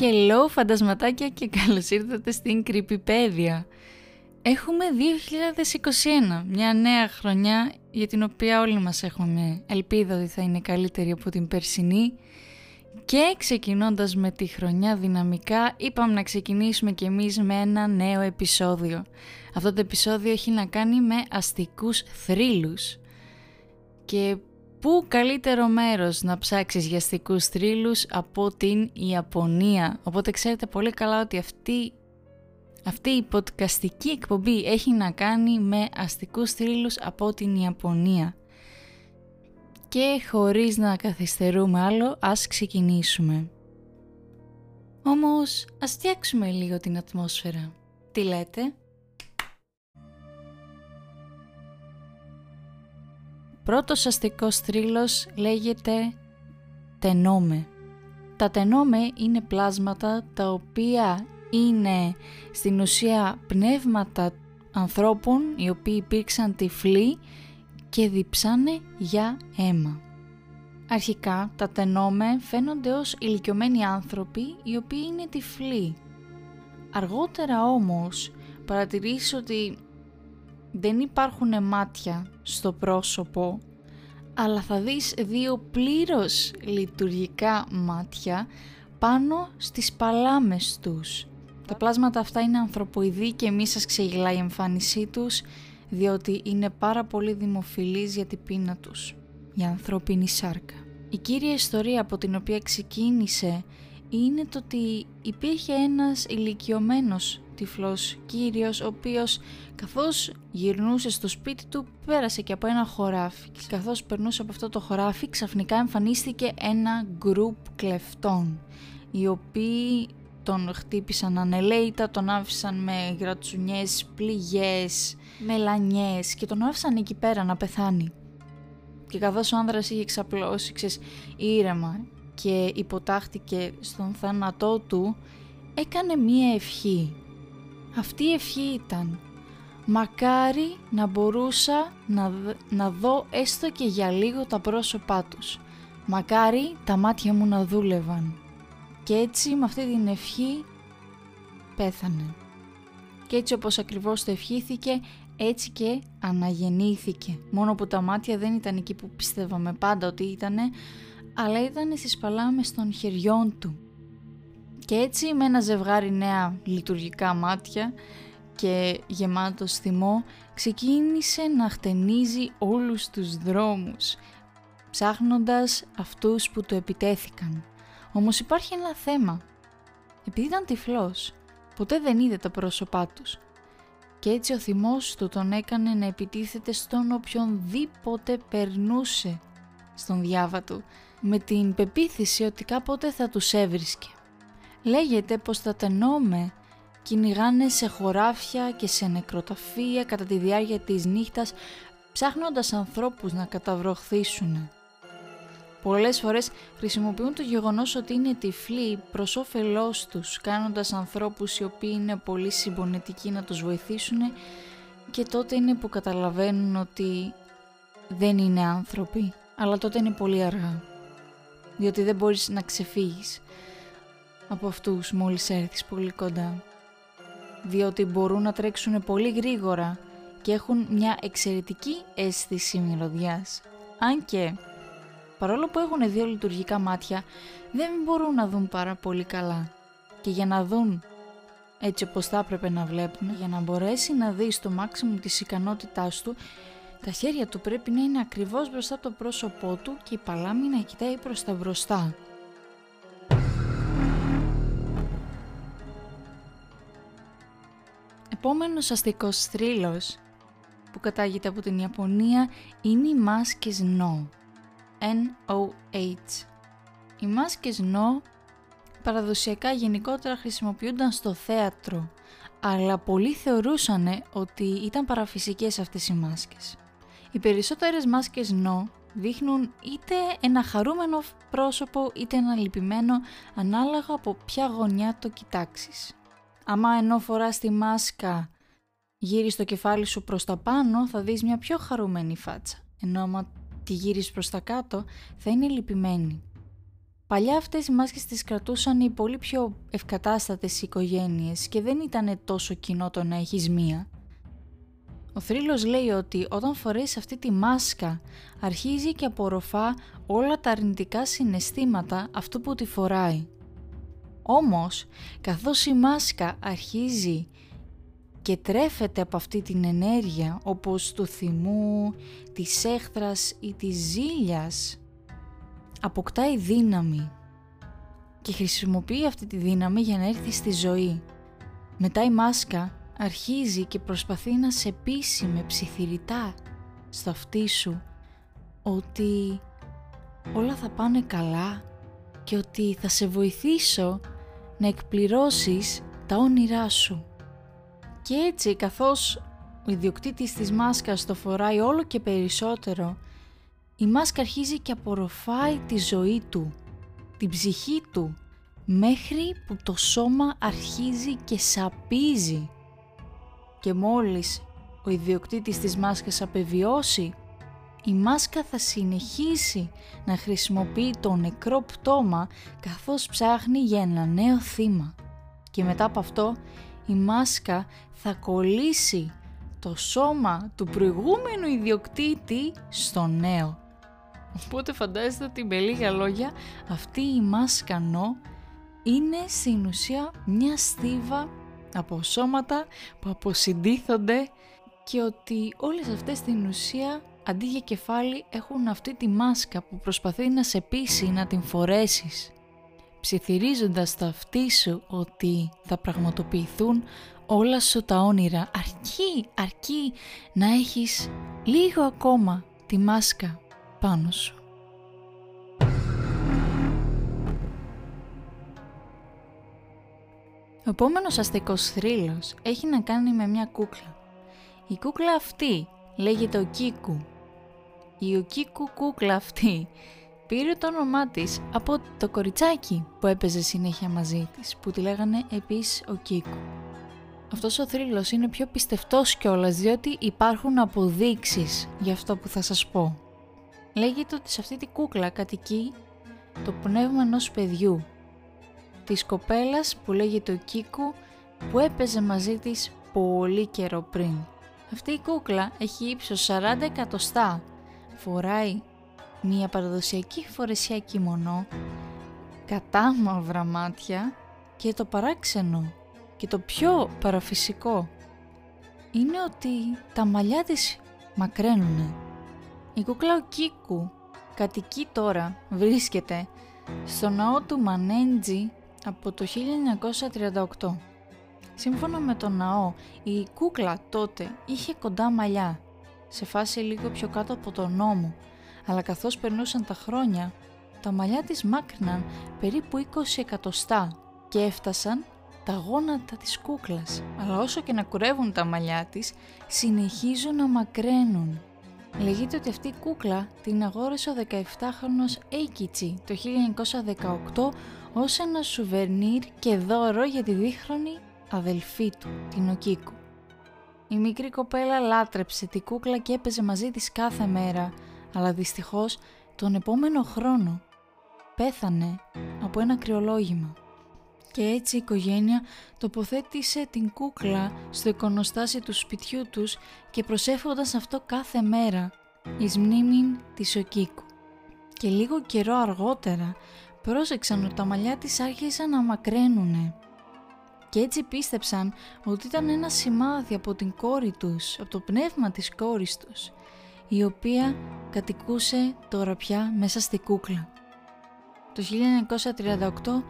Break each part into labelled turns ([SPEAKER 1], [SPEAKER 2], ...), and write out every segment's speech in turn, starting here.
[SPEAKER 1] Hello φαντασματάκια και καλώς ήρθατε στην Creepypedia. Έχουμε 2021, μια νέα χρονιά για την οποία όλοι μας έχουμε ελπίδα ότι θα είναι καλύτερη από την περσινή και ξεκινώντας με τη χρονιά δυναμικά είπαμε να ξεκινήσουμε κι εμείς με ένα νέο επεισόδιο. Αυτό το επεισόδιο έχει να κάνει με αστικούς θρύλους και Πού καλύτερο μέρος να ψάξεις για αστικούς θρύλους από την Ιαπωνία; Οπότε ξέρετε πολύ καλά ότι αυτή, αυτή η podcastική εκπομπή έχει να κάνει με αστικούς θρύλους από την Ιαπωνία. Και χωρίς να καθυστερούμε άλλο, ας ξεκινήσουμε. Όμως, ας φτιάξουμε λίγο την ατμόσφαιρα. Τι λέτε; Πρώτος αστικός θρύλος λέγεται τενόμε. Τα τενόμε είναι πλάσματα τα οποία είναι στην ουσία πνεύματα ανθρώπων οι οποίοι υπήρξαν τυφλοί και διψάνε για αίμα. Αρχικά τα τενόμε φαίνονται ως ηλικιωμένοι άνθρωποι οι οποίοι είναι τυφλοί. Αργότερα όμως παρατηρείς ότι δεν υπάρχουν μάτια στο πρόσωπο αλλά θα δεις δύο πλήρως λειτουργικά μάτια πάνω στις παλάμες τους. Τα πλάσματα αυτά είναι ανθρωποειδή και μη σας ξεγελάει η εμφάνισή τους διότι είναι πάρα πολύ δημοφιλής για την πείνα τους, η ανθρώπινη σάρκα. Η κύρια ιστορία από την οποία ξεκίνησε είναι το ότι υπήρχε ένας ηλικιωμένος τυφλός κύριος ο οποίος καθώς γυρνούσε στο σπίτι του πέρασε και από ένα χωράφι και καθώς περνούσε από αυτό το χωράφι ξαφνικά εμφανίστηκε ένα γκρουπ κλεφτών οι οποίοι τον χτύπησαν ανελέητα, τον άφησαν με γρατσουνιές, πληγές, μελανιές και τον άφησαν εκεί πέρα να πεθάνει. Και καθώς ο άνδρας είχε ξαπλώσει, ξέρεις, ήρεμα και υποτάχτηκε στον θάνατό του, έκανε μία ευχή αυτή η ευχή ήταν «Μακάρι να μπορούσα να, να δω έστω και για λίγο τα πρόσωπά τους. Μακάρι τα μάτια μου να δούλευαν». Και έτσι με αυτή την ευχή πέθανε. Και έτσι όπως ακριβώς το ευχήθηκε, έτσι και αναγεννήθηκε. Μόνο που τα μάτια δεν ήταν εκεί που πιστεύαμε πάντα ότι ήτανε, αλλά ήταν στις παλάμες των χεριών του. Και έτσι με ένα ζευγάρι νέα λειτουργικά μάτια και γεμάτο θυμό ξεκίνησε να χτενίζει όλους τους δρόμους ψάχνοντας αυτούς που του επιτέθηκαν. Όμως υπάρχει ένα θέμα. Επειδή ήταν τυφλός, ποτέ δεν είδε τα πρόσωπά τους. Και έτσι ο θυμός του τον έκανε να επιτίθεται στον οποιονδήποτε περνούσε στον διάβα του, με την πεποίθηση ότι κάποτε θα τους έβρισκε. Λέγεται πως τα τενόμε κυνηγάνε σε χωράφια και σε νεκροταφεία κατά τη διάρκεια της νύχτας ψάχνοντας ανθρώπους να καταβροχθήσουν. Πολλές φορές χρησιμοποιούν το γεγονός ότι είναι τυφλοί προς όφελός τους, κάνοντας ανθρώπους οι οποίοι είναι πολύ συμπονετικοί να τους βοηθήσουν και τότε είναι που καταλαβαίνουν ότι δεν είναι άνθρωποι, αλλά τότε είναι πολύ αργά, διότι δεν μπορείς να ξεφύγεις από αυτούς μόλις έρθεις πολύ κοντά. Διότι μπορούν να τρέξουν πολύ γρήγορα και έχουν μια εξαιρετική αίσθηση μυρωδιάς. Αν και, παρόλο που έχουν δύο λειτουργικά μάτια, δεν μπορούν να δουν πάρα πολύ καλά. Και για να δουν έτσι όπως θα έπρεπε να βλέπουν, για να μπορέσει να δεις στο μάξιμο της ικανότητάς του, τα χέρια του πρέπει να είναι ακριβώς μπροστά από το πρόσωπό του και η παλάμη να κοιτάει προς τα μπροστά. επόμενος αστικός θρύλος που κατάγεται από την Ιαπωνία είναι οι μάσκες No. N-O-H. Οι μάσκες No παραδοσιακά γενικότερα χρησιμοποιούνταν στο θέατρο, αλλά πολλοί θεωρούσαν ότι ήταν παραφυσικές αυτές οι μάσκες. Οι περισσότερες μάσκες No δείχνουν είτε ένα χαρούμενο πρόσωπο είτε ένα λυπημένο ανάλογα από ποια γωνιά το κοιτάξεις. Άμα ενώ φοράς τη μάσκα γύρεις το κεφάλι σου προς τα πάνω θα δεις μια πιο χαρούμενη φάτσα. Ενώ άμα τη γύρεις προς τα κάτω θα είναι λυπημένη. Παλιά αυτές οι μάσκες τις κρατούσαν οι πολύ πιο ευκατάστατες οικογένειες και δεν ήταν τόσο κοινό το να έχεις μία. Ο θρύλος λέει ότι όταν φορέσει αυτή τη μάσκα αρχίζει και απορροφά όλα τα αρνητικά συναισθήματα αυτού που τη φοράει. Όμως, καθώς η μάσκα αρχίζει και τρέφεται από αυτή την ενέργεια όπως του θυμού, της έχθρας ή της ζήλιας, αποκτάει δύναμη και χρησιμοποιεί αυτή τη δύναμη για να έρθει στη ζωή. Μετά η μάσκα αρχίζει και προσπαθεί να σε πείσει με ψιθυριτά στο αυτί σου ότι όλα θα πάνε καλά και ότι θα σε βοηθήσω να εκπληρώσεις τα όνειρά σου. Και έτσι καθώς ο ιδιοκτήτης της μάσκας το φοράει όλο και περισσότερο, η μάσκα αρχίζει και απορροφάει τη ζωή του, την ψυχή του, μέχρι που το σώμα αρχίζει και σαπίζει. Και μόλις ο ιδιοκτήτης της μάσκας απεβιώσει, η μάσκα θα συνεχίσει να χρησιμοποιεί το νεκρό πτώμα καθώς ψάχνει για ένα νέο θύμα. Και μετά από αυτό η μάσκα θα κολλήσει το σώμα του προηγούμενου ιδιοκτήτη στο νέο. Οπότε φαντάζεστε ότι με λίγα λόγια αυτή η μάσκα νο είναι στην ουσία μια στίβα από σώματα που αποσυντήθονται και ότι όλες αυτές στην ουσία αντί για κεφάλι έχουν αυτή τη μάσκα που προσπαθεί να σε πείσει να την φορέσεις ψιθυρίζοντας το αυτί σου ότι θα πραγματοποιηθούν όλα σου τα όνειρα αρκεί, αρκεί να έχεις λίγο ακόμα τη μάσκα πάνω σου. Ο επόμενος αστικός θρύλος έχει να κάνει με μια κούκλα. Η κούκλα αυτή λέγεται ο Κίκου. Η ο Κίκου κούκλα αυτή πήρε το όνομά της από το κοριτσάκι που έπαιζε συνέχεια μαζί της, που τη λέγανε επίσης ο Κίκου. Αυτός ο θρύλος είναι πιο πιστευτός κιόλας, διότι υπάρχουν αποδείξεις για αυτό που θα σας πω. Λέγεται ότι σε αυτή τη κούκλα κατοικεί το πνεύμα ενός παιδιού, της κοπέλας που λέγεται ο Κίκου, που έπαιζε μαζί της πολύ καιρό πριν. Αυτή η κούκλα έχει ύψος 40 εκατοστά, φοράει μια παραδοσιακή φορεσιά κιμονό, κατάμαυρα μάτια και το παράξενο και το πιο παραφυσικό είναι ότι τα μαλλιά της μακραίνουνε. Η κούκλα ο Κίκου κατοικεί τώρα, βρίσκεται στο ναό του Μανέντζι από το 1938. Σύμφωνα με τον ναό, η κούκλα τότε είχε κοντά μαλλιά, σε φάση λίγο πιο κάτω από τον νόμο, αλλά καθώς περνούσαν τα χρόνια, τα μαλλιά της μάκρυναν περίπου 20 εκατοστά και έφτασαν τα γόνατα της κούκλας. Αλλά όσο και να κουρεύουν τα μαλλιά της, συνεχίζουν να μακραίνουν. Λέγεται ότι αυτή η κούκλα την αγόρασε ο 17χρονος Έικιτσι το 1918 ως ένα σουβερνίρ και δώρο για τη δίχρονη αδελφή του, την Οκίκου. Η μικρή κοπέλα λάτρεψε τη κούκλα και έπαιζε μαζί της κάθε μέρα, αλλά δυστυχώς τον επόμενο χρόνο πέθανε από ένα κρυολόγημα. Και έτσι η οικογένεια τοποθέτησε την κούκλα στο εικονοστάσιο του σπιτιού τους και προσέφοντας αυτό κάθε μέρα εις μνήμην της Οκίκου. Και λίγο καιρό αργότερα πρόσεξαν ότι τα μαλλιά της άρχισαν να μακραίνουνε και έτσι πίστεψαν ότι ήταν ένα σημάδι από την κόρη τους, από το πνεύμα της κόρης τους η οποία κατοικούσε τώρα πια μέσα στη κούκλα. Το 1938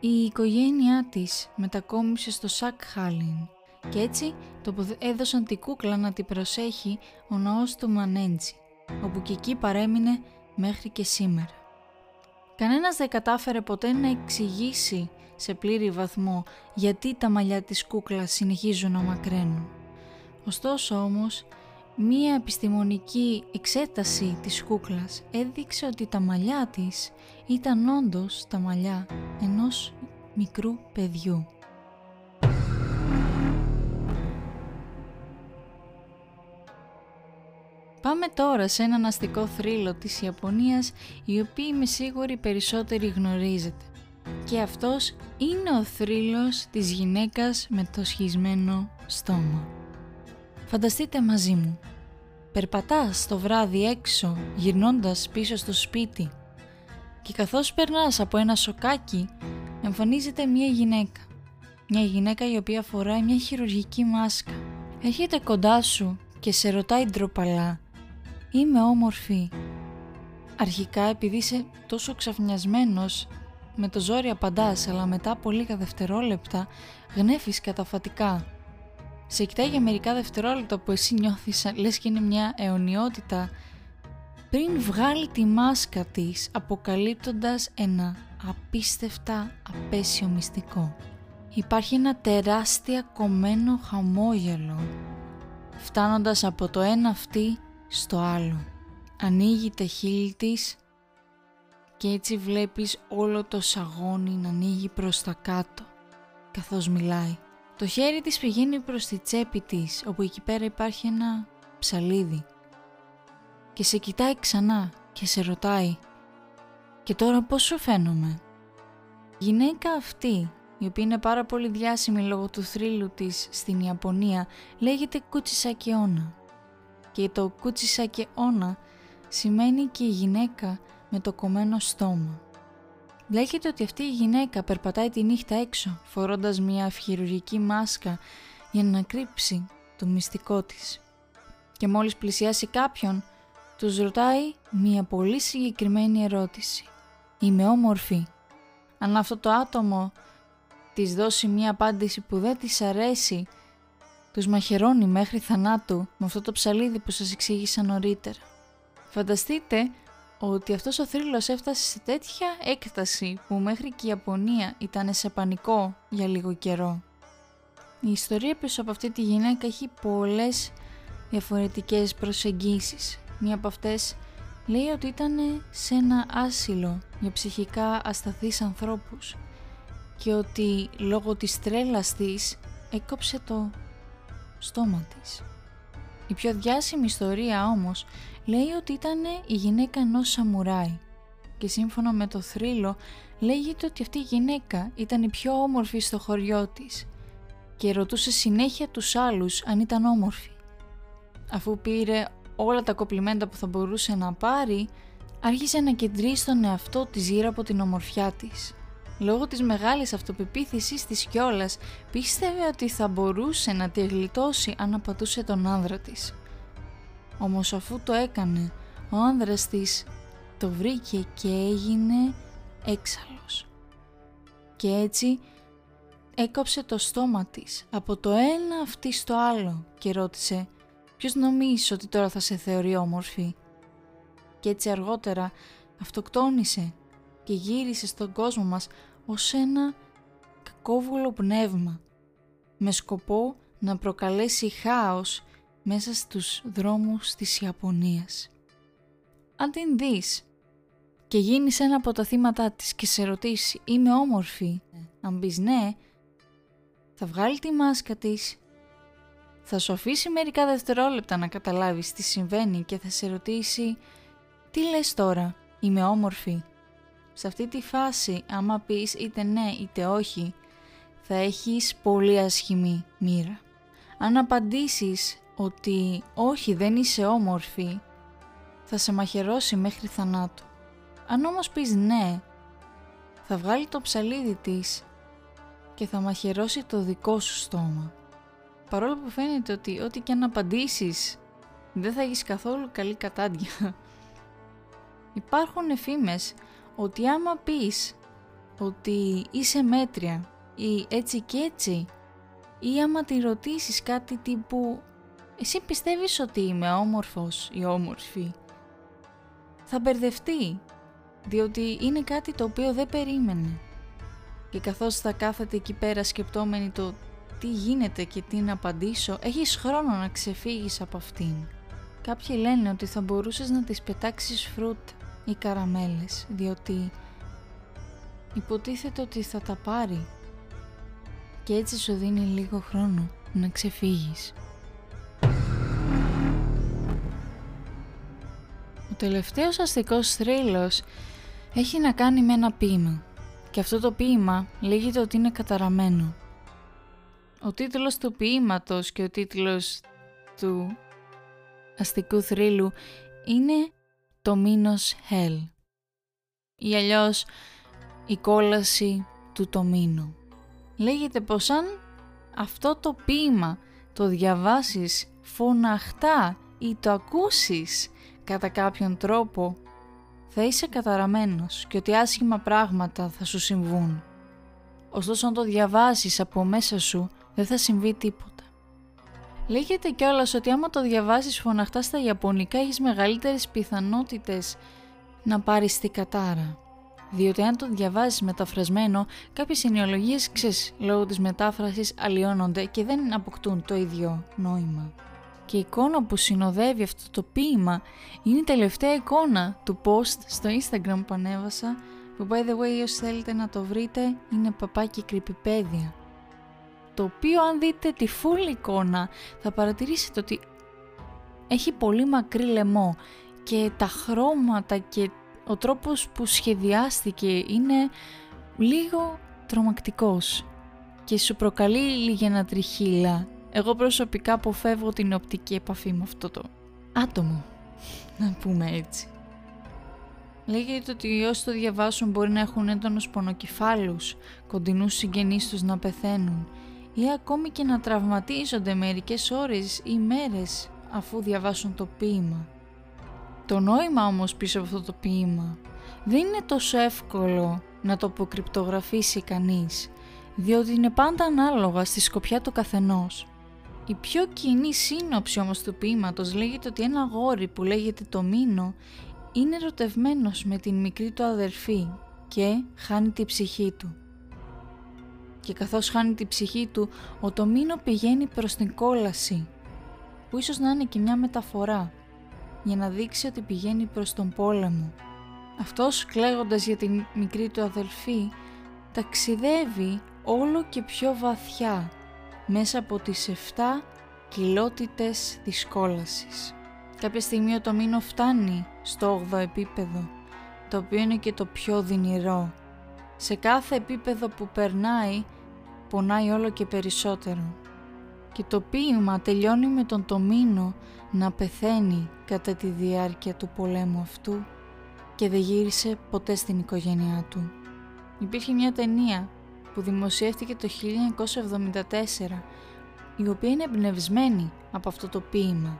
[SPEAKER 1] η οικογένειά της μετακόμισε στο Σακ Χάλιν και έτσι το έδωσαν τη κούκλα να την προσέχει ο ναός του Μανέντζι, όπου και εκεί παρέμεινε μέχρι και σήμερα. Κανένας δεν κατάφερε ποτέ να εξηγήσει σε πλήρη βαθμό γιατί τα μαλλιά της κούκλας συνεχίζουν να μακραίνουν. Ωστόσο όμως Μία επιστημονική εξέταση της κούκλας έδειξε ότι τα μαλλιά της ήταν όντως τα μαλλιά ενός μικρού παιδιού. Πάμε τώρα σε έναν αστικό θρύλο της Ιαπωνίας, η οποία είμαι σίγουρη περισσότεροι γνωρίζετε. Και αυτός είναι ο θρύλος της γυναίκας με το σχισμένο στόμα. Φανταστείτε μαζί μου, περπατάς το βράδυ έξω γυρνώντας πίσω στο σπίτι και καθώς περνάς από ένα σοκάκι εμφανίζεται μια γυναίκα. Μια γυναίκα η οποία φοράει μια χειρουργική μάσκα. Έρχεται κοντά σου και σε ρωτάει ντροπαλά «Είμαι όμορφη». Αρχικά επειδή είσαι τόσο ξαφνιασμένος με το ζόρι απαντάς αλλά μετά από λίγα δευτερόλεπτα γνέφεις καταφατικά. Σε κοιτάει για μερικά δευτερόλεπτα που εσύ νιώθεις λες και είναι μια αιωνιότητα πριν βγάλει τη μάσκα της αποκαλύπτοντας ένα απίστευτα απέσιο μυστικό. Υπάρχει ένα τεράστια κομμένο χαμόγελο φτάνοντας από το ένα αυτή στο άλλο. Ανοίγει τα χείλη της και έτσι βλέπεις όλο το σαγόνι να ανοίγει προς τα κάτω καθώς μιλάει. Το χέρι της πηγαίνει προς τη τσέπη της όπου εκεί πέρα υπάρχει ένα ψαλίδι και σε κοιτάει ξανά και σε ρωτάει «Και τώρα πώς σου φαίνομαι» Η γυναίκα αυτή, η οποία είναι πάρα πολύ διάσημη λόγω του θρύλου της στην Ιαπωνία, λέγεται Κουτσισάκι Όνα. Και το Κουτσισάκι Όνα σημαίνει και η γυναίκα με το κομμένο στόμα. Λέγεται ότι αυτή η γυναίκα περπατάει τη νύχτα έξω, φορώντας μια χειρουργική μάσκα για να κρύψει το μυστικό της. Και μόλις πλησιάσει κάποιον, τους ρωτάει μια πολύ συγκεκριμένη ερώτηση. Είμαι όμορφη. Αν αυτό το άτομο της δώσει μια απάντηση που δεν της αρέσει, τους μαχαιρώνει μέχρι θανάτου με αυτό το ψαλίδι που σας εξήγησα νωρίτερα. Φανταστείτε ότι αυτός ο θρύλος έφτασε σε τέτοια έκταση που μέχρι και η Ιαπωνία ήταν σε πανικό για λίγο καιρό. Η ιστορία πίσω από αυτή τη γυναίκα έχει πολλές διαφορετικές προσεγγίσεις. Μία από αυτές λέει ότι ήταν σε ένα άσυλο για ψυχικά ασταθείς ανθρώπους και ότι λόγω της τρέλας της έκοψε το στόμα της. Η πιο διάσημη ιστορία όμως λέει ότι ήταν η γυναίκα ενός σαμουράι και σύμφωνα με το θρύλο λέγεται ότι αυτή η γυναίκα ήταν η πιο όμορφη στο χωριό της και ρωτούσε συνέχεια τους άλλους αν ήταν όμορφη. Αφού πήρε όλα τα κοπλιμέντα που θα μπορούσε να πάρει, άρχισε να κεντρήσει τον εαυτό της γύρω από την ομορφιά της. Λόγω της μεγάλης αυτοπεποίθησης της κιόλας, πίστευε ότι θα μπορούσε να τη γλιτώσει αν απατούσε τον άνδρα της. Όμως αφού το έκανε, ο άνδρας της το βρήκε και έγινε έξαλλος. Και έτσι έκοψε το στόμα της από το ένα αυτή στο άλλο και ρώτησε Ποιος νομίζεις ότι τώρα θα σε θεωρεί όμορφη; Και έτσι αργότερα αυτοκτόνησε και γύρισε στον κόσμο μας ως ένα κακόβουλο πνεύμα με σκοπό να προκαλέσει χάος μέσα στους δρόμους της Ιαπωνίας. Αν την δεις και γίνεις ένα από τα θύματα της και σε ρωτήσεις «Είμαι όμορφη» αν πεις ναι, θα βγάλει τη μάσκα της θα σου αφήσει μερικά δευτερόλεπτα να καταλάβεις τι συμβαίνει και θα σε ρωτήσει «Τι λες τώρα, είμαι όμορφη» Σε αυτή τη φάση, άμα πεις είτε ναι είτε όχι, θα έχεις πολύ ασχημή μοίρα. Αν απαντήσεις ότι όχι δεν είσαι όμορφη, θα σε μαχαιρώσει μέχρι θανάτου. Αν όμως πεις ναι, θα βγάλει το ψαλίδι της και θα μαχαιρώσει το δικό σου στόμα. Παρόλο που φαίνεται ότι ό,τι και αν απαντήσεις δεν θα έχεις καθόλου καλή κατάντια. Υπάρχουν εφήμες ότι άμα πεις ότι είσαι μέτρια ή έτσι και έτσι ή άμα τη ρωτήσεις κάτι τύπου εσύ πιστεύεις ότι είμαι όμορφος ή όμορφη; θα μπερδευτεί διότι είναι κάτι το οποίο δεν περίμενε και καθώς θα κάθεται εκεί πέρα σκεπτόμενη το τι γίνεται και τι να απαντήσω, έχεις χρόνο να ξεφύγεις από αυτήν. Κάποιοι λένε ότι θα μπορούσες να τις πετάξεις φρούτ ή καραμέλες, διότι υποτίθεται ότι θα τα πάρει και έτσι σου δίνει λίγο χρόνο να ξεφύγεις. τελευταίος αστικός θρύλος έχει να κάνει με ένα ποίημα και αυτό το ποίημα λέγεται ότι είναι καταραμένο. Ο τίτλος του ποίηματος και ο τίτλος του αστικού θρύλου είναι το μήνος Hell ή αλλιώς η κόλαση του τομήνου. Λέγεται πως αν αυτό το ποίημα το διαβάσεις φωναχτά ή το ακούσεις κατά κάποιον τρόπο θα είσαι καταραμένος και ότι άσχημα πράγματα θα σου συμβούν. Ωστόσο αν το διαβάσεις από μέσα σου δεν θα συμβεί τίποτα. Λέγεται κιόλας ότι άμα το διαβάσεις φωναχτά στα Ιαπωνικά έχεις μεγαλύτερες πιθανότητες να πάρεις τη κατάρα. Διότι αν το διαβάζεις μεταφρασμένο, κάποιες ενοιολογίες ξέρεις λόγω της μετάφρασης αλλοιώνονται και δεν αποκτούν το ίδιο νόημα. Και η εικόνα που συνοδεύει αυτό το ποίημα είναι η τελευταία εικόνα του post στο Instagram που ανέβασα που by the way όσοι θέλετε να το βρείτε είναι παπάκι κρυπηπέδια το οποίο αν δείτε τη full εικόνα θα παρατηρήσετε ότι έχει πολύ μακρύ λαιμό και τα χρώματα και ο τρόπος που σχεδιάστηκε είναι λίγο τρομακτικός και σου προκαλεί λίγη ένα τριχύλα. Εγώ προσωπικά αποφεύγω την οπτική επαφή με αυτό το άτομο, να πούμε έτσι. Λέγεται ότι όσοι το διαβάσουν μπορεί να έχουν έντονους πονοκεφάλους, κοντινούς συγγενείς τους να πεθαίνουν ή ακόμη και να τραυματίζονται μερικές ώρες ή μέρες αφού διαβάσουν το ποίημα. Το νόημα όμως πίσω από αυτό το ποίημα δεν είναι τόσο εύκολο να το αποκρυπτογραφήσει κανείς, διότι είναι πάντα ανάλογα στη σκοπιά του καθενός. Η πιο κοινή σύνοψη όμως του ποίηματος λέγεται ότι ένα γόρι που λέγεται το Μίνο είναι ερωτευμένος με την μικρή του αδερφή και χάνει τη ψυχή του και καθώς χάνει την ψυχή του, ο Τομίνο πηγαίνει προς την κόλαση, που ίσως να είναι και μια μεταφορά, για να δείξει ότι πηγαίνει προς τον πόλεμο. Αυτός κλαίγοντας για την μικρή του αδελφή, ταξιδεύει όλο και πιο βαθιά μέσα από τις 7 κοιλότητες της κόλασης. Κάποια στιγμή ο Τομίνο φτάνει στο 8ο επίπεδο, το οποίο είναι και το πιο δυνηρό σε κάθε επίπεδο που περνάει πονάει όλο και περισσότερο. Και το ποίημα τελειώνει με τον Τομίνο να πεθαίνει κατά τη διάρκεια του πολέμου αυτού και δεν γύρισε ποτέ στην οικογένειά του. Υπήρχε μια ταινία που δημοσιεύτηκε το 1974 η οποία είναι εμπνευσμένη από αυτό το ποίημα.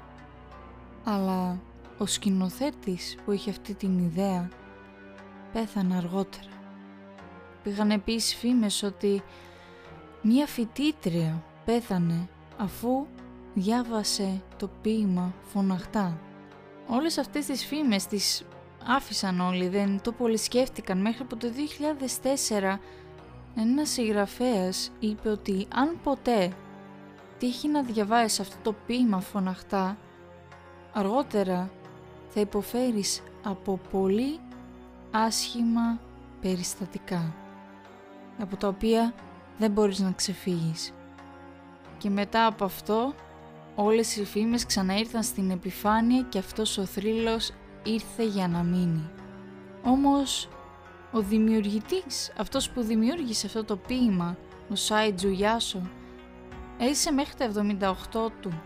[SPEAKER 1] Αλλά ο σκηνοθέτης που είχε αυτή την ιδέα πέθανε αργότερα. Πήγαν επίσης φήμες ότι μία φοιτήτρια πέθανε αφού διάβασε το ποίημα φωναχτά. Όλες αυτές τις φήμες τις άφησαν όλοι, δεν το πολύ σκέφτηκαν μέχρι από το 2004 ένας συγγραφέας είπε ότι αν ποτέ τύχει να διαβάσεις αυτό το ποίημα φωναχτά αργότερα θα υποφέρεις από πολύ άσχημα περιστατικά από τα οποία δεν μπορείς να ξεφύγεις. Και μετά από αυτό όλες οι φήμες ξαναήρθαν στην επιφάνεια και αυτός ο θρύλος ήρθε για να μείνει. Όμως ο δημιουργητής, αυτός που δημιούργησε αυτό το ποίημα, ο Σάι Τζουγιάσο, έζησε μέχρι τα 78 του,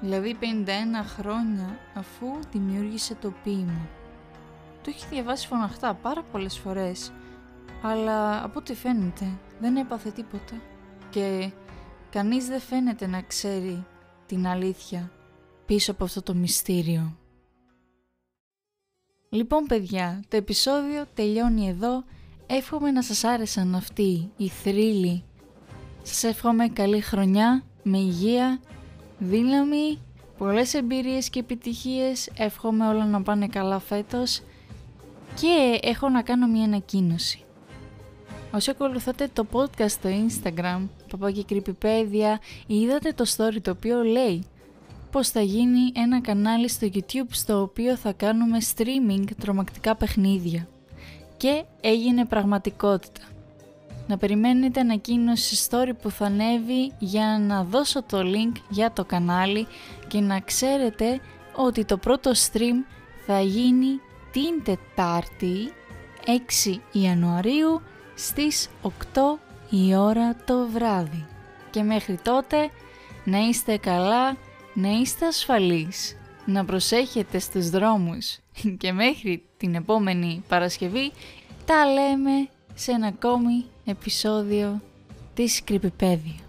[SPEAKER 1] δηλαδή 51 χρόνια αφού δημιούργησε το ποίημα. Το έχει διαβάσει φωναχτά πάρα πολλές φορές αλλά από ό,τι φαίνεται δεν έπαθε τίποτα και κανείς δεν φαίνεται να ξέρει την αλήθεια πίσω από αυτό το μυστήριο. Λοιπόν παιδιά, το επεισόδιο τελειώνει εδώ. Εύχομαι να σας άρεσαν αυτοί οι θρύλοι. Σας εύχομαι καλή χρονιά, με υγεία, δύναμη, πολλές εμπειρίες και επιτυχίες. Εύχομαι όλα να πάνε καλά φέτος. Και έχω να κάνω μια ανακοίνωση. Όσοι ακολουθάτε το podcast στο Instagram, παπάκι Creepypedia, είδατε το story το οποίο λέει πως θα γίνει ένα κανάλι στο YouTube στο οποίο θα κάνουμε streaming τρομακτικά παιχνίδια. Και έγινε πραγματικότητα. Να περιμένετε ανακοίνωση story που θα ανέβει για να δώσω το link για το κανάλι και να ξέρετε ότι το πρώτο stream θα γίνει την Τετάρτη 6 Ιανουαρίου στις 8 η ώρα το βράδυ. Και μέχρι τότε να είστε καλά, να είστε ασφαλείς, να προσέχετε στους δρόμους και μέχρι την επόμενη Παρασκευή τα λέμε σε ένα ακόμη επεισόδιο της Κρυπηπέδιο.